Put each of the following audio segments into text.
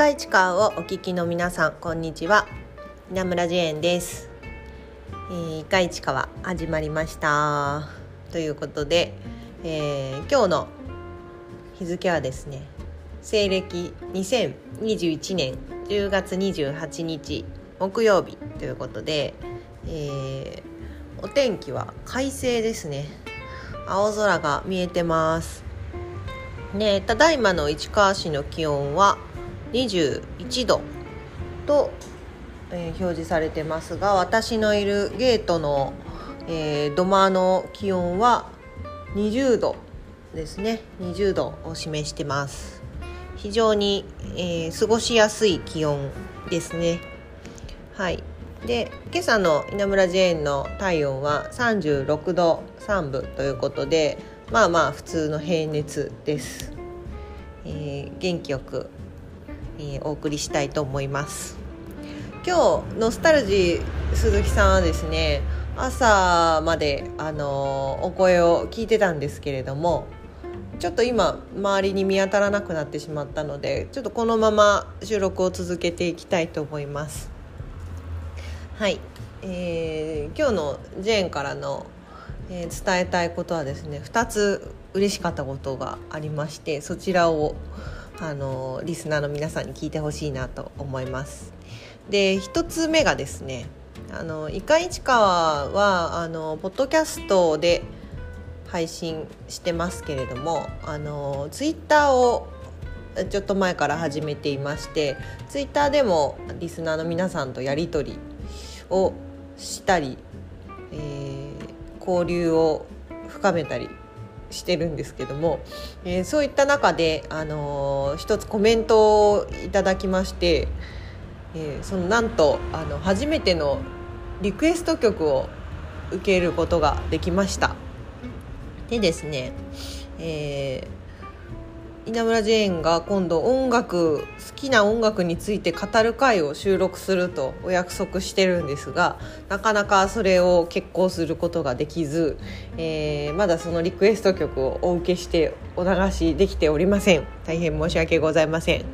カイチカをお聞きの皆さんこんにちは。稲村ジェーンです、えー、イカイチカは始まりました。ということで、えー、今日の日付はですね西暦2021年10月28日木曜日。ということで、えー、お天気は快晴ですね。青空が見えてます。ねただいまの市川市の気温は21度と、えー、表示されてますが私のいるゲートの、えー、土間の気温は20度ですね。20度を示してます。非常に、えー、過ごしやすい気温ですね。はい。で今朝の稲村ジェーンの体温は36度3分ということでまあまあ普通の平熱です、えー、元気よく、えー、お送りしたいと思います。今日ノスタルジー鈴木さんはですね朝まで、あのー、お声を聞いてたんですけれどもちょっと今周りに見当たらなくなってしまったのでちょっとこのまま収録を続けていきたいと思います。はい、えー、今日のジェーンからの、えー、伝えたいことはですね2つ嬉しかったことがありましてそちらをあのリスナーの皆さんに聞いてほしいなと思います。で1つ目がですねあのイカ市川はあのポッドキャストで配信してますけれどもあのツイッターをちょっと前から始めていましてツイッターでもリスナーの皆さんとやり取りをしたり、えー、交流を深めたりしてるんですけども、えー、そういった中で、あのー、一つコメントをいただきまして、えー、そのなんとあの初めてのリクエスト曲を受けることができました。でですね、えー稲村ジェーンが今度音楽好きな音楽について語る回を収録するとお約束してるんですがなかなかそれを決行することができず、えー、まだそのリクエスト曲をお受けしてお流しできておりません。大変申し訳ございません、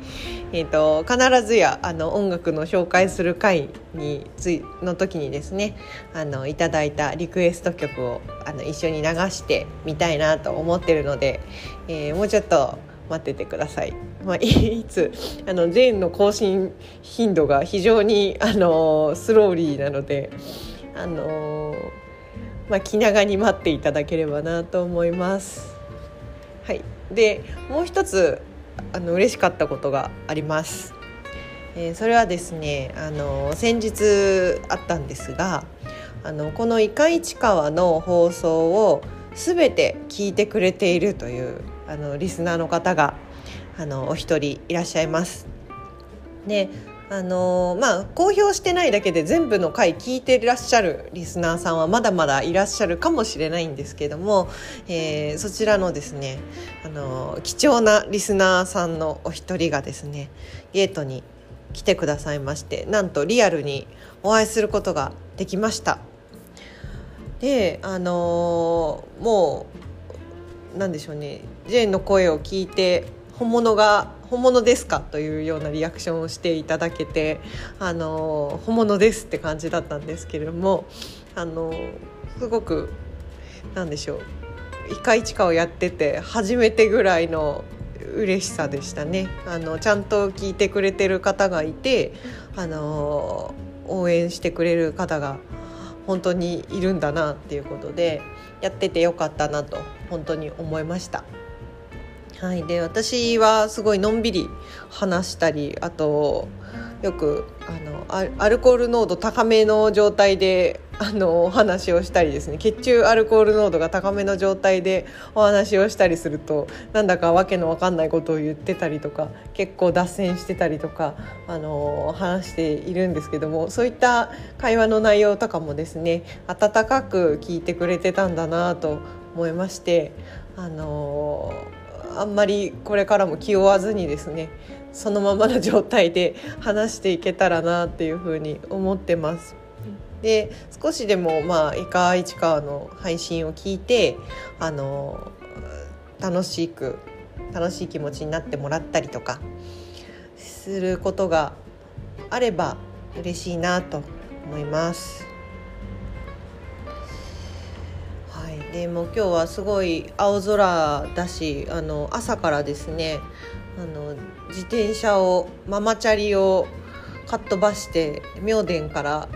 えーと、必ずやあの音楽の紹介する回についの時にですねあのいただいたリクエスト曲をあの一緒に流してみたいなと思ってるので、えー、もうちょっと待っててください。まあ、いつあのジェーンの更新頻度が非常にあのスローリーなのであの、まあ、気長に待っていただければなと思います。はい、でもう一つあの嬉しかったことがあります。えー、それはですねあの先日あったんですがあのこの「いかいち川」の放送を全て聞いてくれているというあのリスナーの方があのお一人いらっしゃいます。であのまあ、公表してないだけで全部の回聞いていらっしゃるリスナーさんはまだまだいらっしゃるかもしれないんですけども、えー、そちらのですねあの貴重なリスナーさんのお一人がですねゲートに来てくださいましてなんとリアルにお会いすることができました。であの、もうなんでしょうねジェーンの声を聞いて本物が本物ですかというようなリアクションをしていただけてあの本物ですって感じだったんですけれどもあのすごくなんでしょうイカイチカをやってて初めてぐらいの嬉しさでしたねあのちゃんと聞いてくれてる方がいてあの応援してくれる方が本当にいるんだなっていうことでやっててよかったなと本当に思いました。はい、で私はすごいのんびり話したりあとよくあのアルコール濃度高めの状態であのお話をしたりですね。血中アルコール濃度が高めの状態でお話をしたりするとなんだかわけのわかんないことを言ってたりとか結構脱線してたりとかあの話しているんですけどもそういった会話の内容とかもですね温かく聞いてくれてたんだなと思いましてあのあんまりこれからも気負わずにですねそのままの状態で話していけたらなっていうふうに思ってます。で少しでもまあイカ市川の配信を聞いてあの楽しく楽しい気持ちになってもらったりとかすることがあれば嬉しいなと思います。でも今日はすごい青空だしあの朝からですねあの自転車をママチャリをかっ飛ばして妙典から、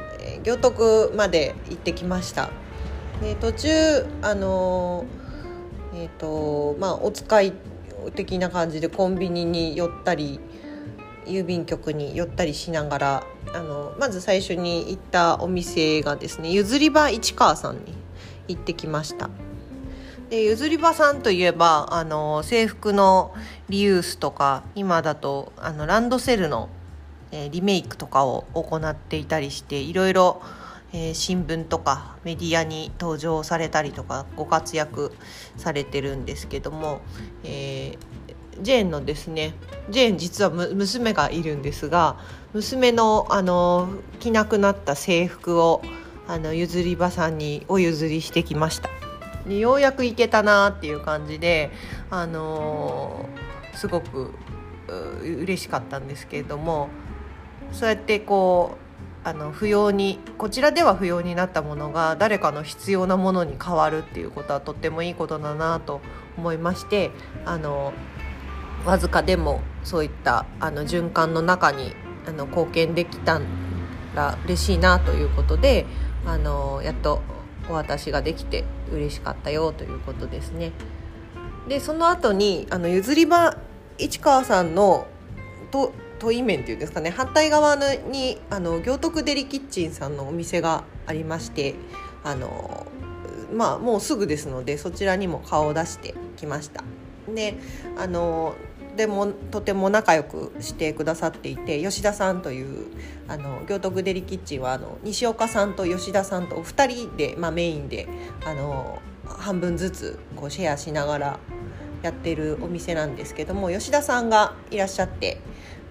行徳まで行ってきました。で途中あのえ、ー、とまあお使い的な感じでコンビニに寄ったり郵便局に寄ったりしながらあのまず最初に行ったお店がですね譲り場市川さんに行ってきました。で譲り場さんといえばあの制服のリユースとか今だとあのランドセルの、えー、リメイクとかを行っていたりしていろいろ、えー、新聞とかメディアに登場されたりとかご活躍されてるんですけども、えージェーンのですねジェーン実は娘がいるんですが娘のあの着なくなった制服をあの譲り場さんにお譲りしてきました。でようやく行けたなっていう感じであのー、すごく嬉しかったんですけれどもそうやってこうあの不要にこちらでは不要になったものが誰かの必要なものに変わるっていうことはとってもいいことだなと思いましてあのわずかでもそういったあの循環の中にあの貢献できたら嬉しいなということであのやっとお渡しができて嬉しかったよということですね。でその後にあの譲り場市川さんのと問い面っていうんですかね反対側にあの行徳デリキッチンさんのお店がありましてあのまあもうすぐですのでそちらにも顔を出してきました。であのてもとても仲良くしてくださっていて吉田さんというあの行徳デリキッチンはあの西岡さんと吉田さんとお二人で、まあ、メインであの半分ずつこうシェアしながらやってるお店なんですけども吉田さんがいらっしゃって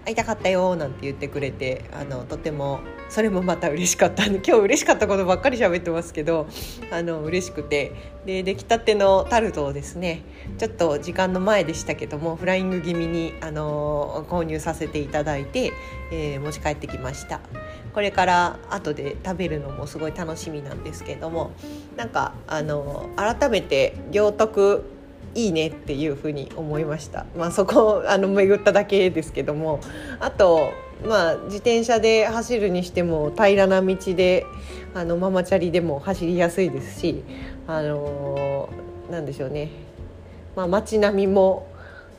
会いたかったよなんて言ってくれてあのとてもそれもまた嬉しかった。ん で今日嬉しかったことばっかり喋ってますけどあの嬉しくて。で出来たてのタルトをですねちょっと時間の前でしたけどもフライング気味にあの購入させていただいて、えー、持ち帰ってきました。これから後で食べるのもすごい楽しみなんですけどもなんかあの改めて行徳いいねっていうふうに思いました。まあ、そこあの巡っただけですけどもあとまあ、自転車で走るにしても平らな道であのママチャリでも走りやすいですし、あのー、なんでしょうね、まあ、街並みも、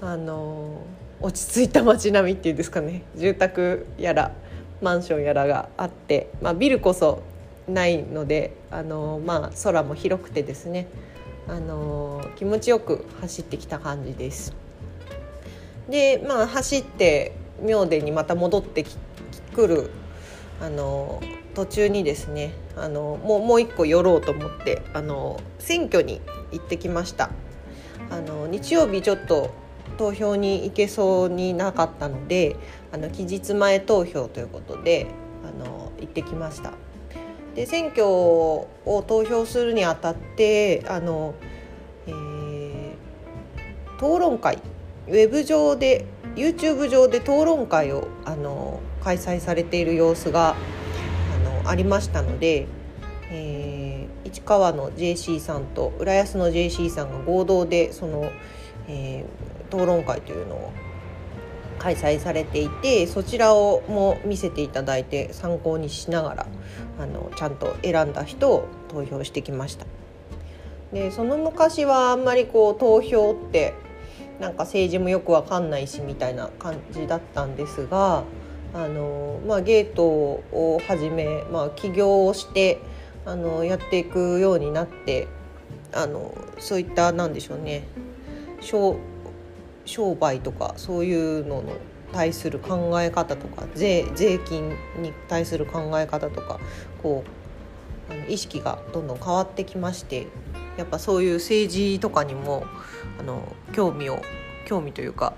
あのー、落ち着いた街並みっていうんですかね住宅やらマンションやらがあって、まあ、ビルこそないので、あのー、まあ、空も広くてですねあの、気持ちよく走ってきた感じです。でまあ走って妙殿にまた戻ってくるあの途中にですねあのもうもう一個寄ろうと思ってあの選挙に行ってきました。あの日曜日ちょっと投票に行けそうになかったのであの期日前投票ということであの行ってきました。で選挙を投票するにあたってあの、えー、討論会ウェブ上で YouTube 上で討論会をあの開催されている様子があのありましたので、えー、市川の JC さんと浦安の JC さんが合同でその、えー、討論会というのを開催されていてそちらをも見せていただいて参考にしながらあのちゃんと選んだ人を投票してきました。でその昔はあんまりこう投票ってなんか政治もよくわかんないしみたいな感じだったんですがあの、まあ、ゲートをはじめ、まあ、起業をしてあのやっていくようになってあのそういったなんでしょうね商商売とかそういうのの対する考え方とか税税金に対する考え方とかこうあの意識がどんどん変わってきましてやっぱそういう政治とかにもあの興味を興味というか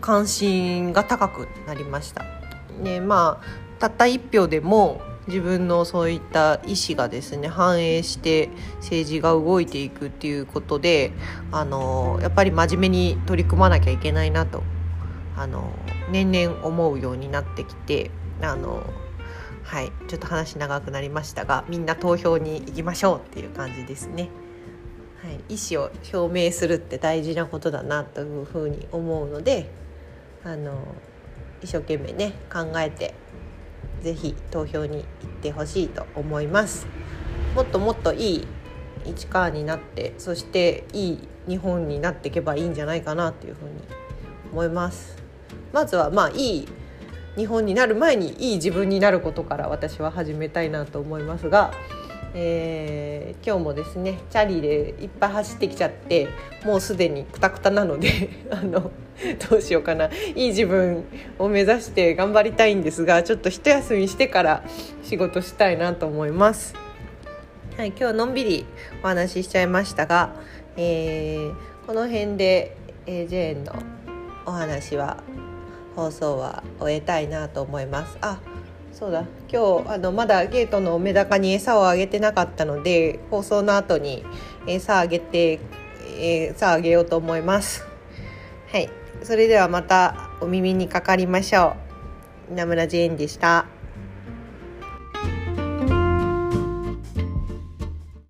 関心が高くなりました。ねまあたった一票でも自分のそういった意思がですね反映して政治が動いていくっていうことであのやっぱり真面目に取り組まなきゃいけないなとあの年々思うようになってきてあのはいちょっと話長くなりましたがみんな投票に行きましょうっていう感じですね。意思を表明するって大事なことだなというふうに思うのであの一生懸命ね考えて是非投票に行ってほしいと思います。もっともっといい市川になってそしていい日本になっていけばいいんじゃないかなっていうふうに思います。まずはまあいい日本になる前にいい自分になることから私は始めたいなと思いますが、えー、今日もですねチャリでいっぱい走ってきちゃってもうすでにくたくたなので あのどうしようかないい自分を目指して頑張りたいんですがちょっと一休みしてから仕事したいなと思います。はい、今日のんびりお話ししちゃいましたが、えー、この辺で、えー、ジェーンのお話は放送は終えたいなと思いますあそうだ。今日あのまだゲートのメダカに餌をあげてなかったので放送の後に餌あげて餌あげようと思います。はい。それではまたお耳にかかりましょう。稲村ジェーンでした。